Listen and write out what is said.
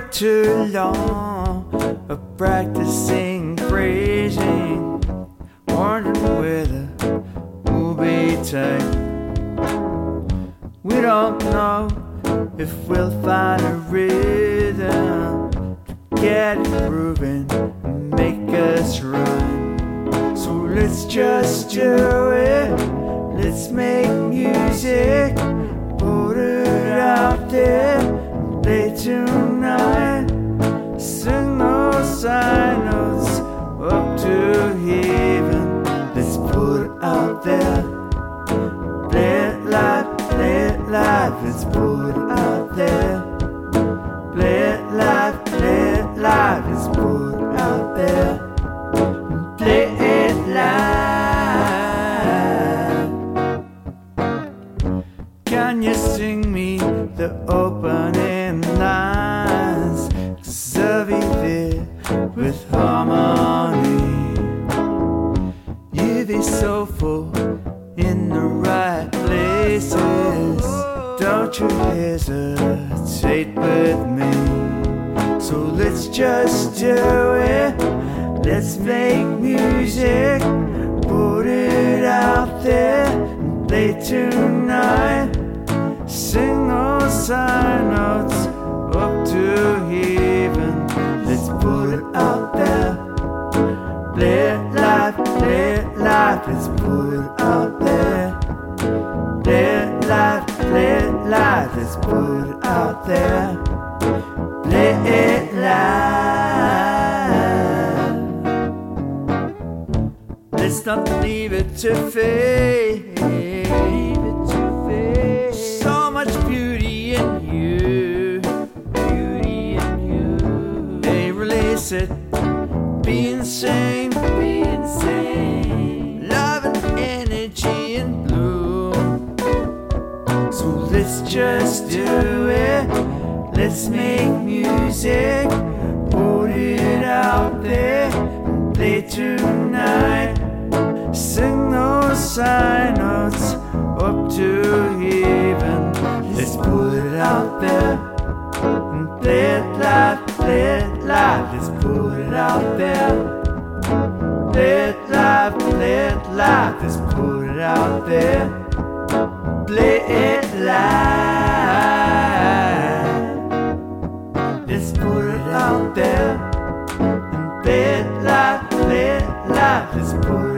too long of practicing phrasing, wondering whether we'll be tight. We don't know if we'll find a rhythm to get it grooving and make us run. So let's just do it. Let's make music, put it out there, out there. Live, play it live. Let's put out there. Live, play it live. Let's put out there. Play life. Can you sing me the opening lines? Xavier with harmony. Be soulful in the right places. Don't you hesitate with me. So let's just do it. Let's make music. Put it out there. Play tonight. Sing those high notes live. Let's put out there. Play it live, play it put out there. Play it. Let's not. Leave it to fate. So much beauty in you. Beauty in you. They release it. Be insane. Be insane. In bloom. So let's just do it. Let's make music. Put it out there. Play tonight. Sing those high notes up to heaven. Let's put it out there. And play it live, play it live. Let's put it out there. Play it live, play it live. Let's put out there. Play it live. Let's put it out there and play it live, play it live. Let's put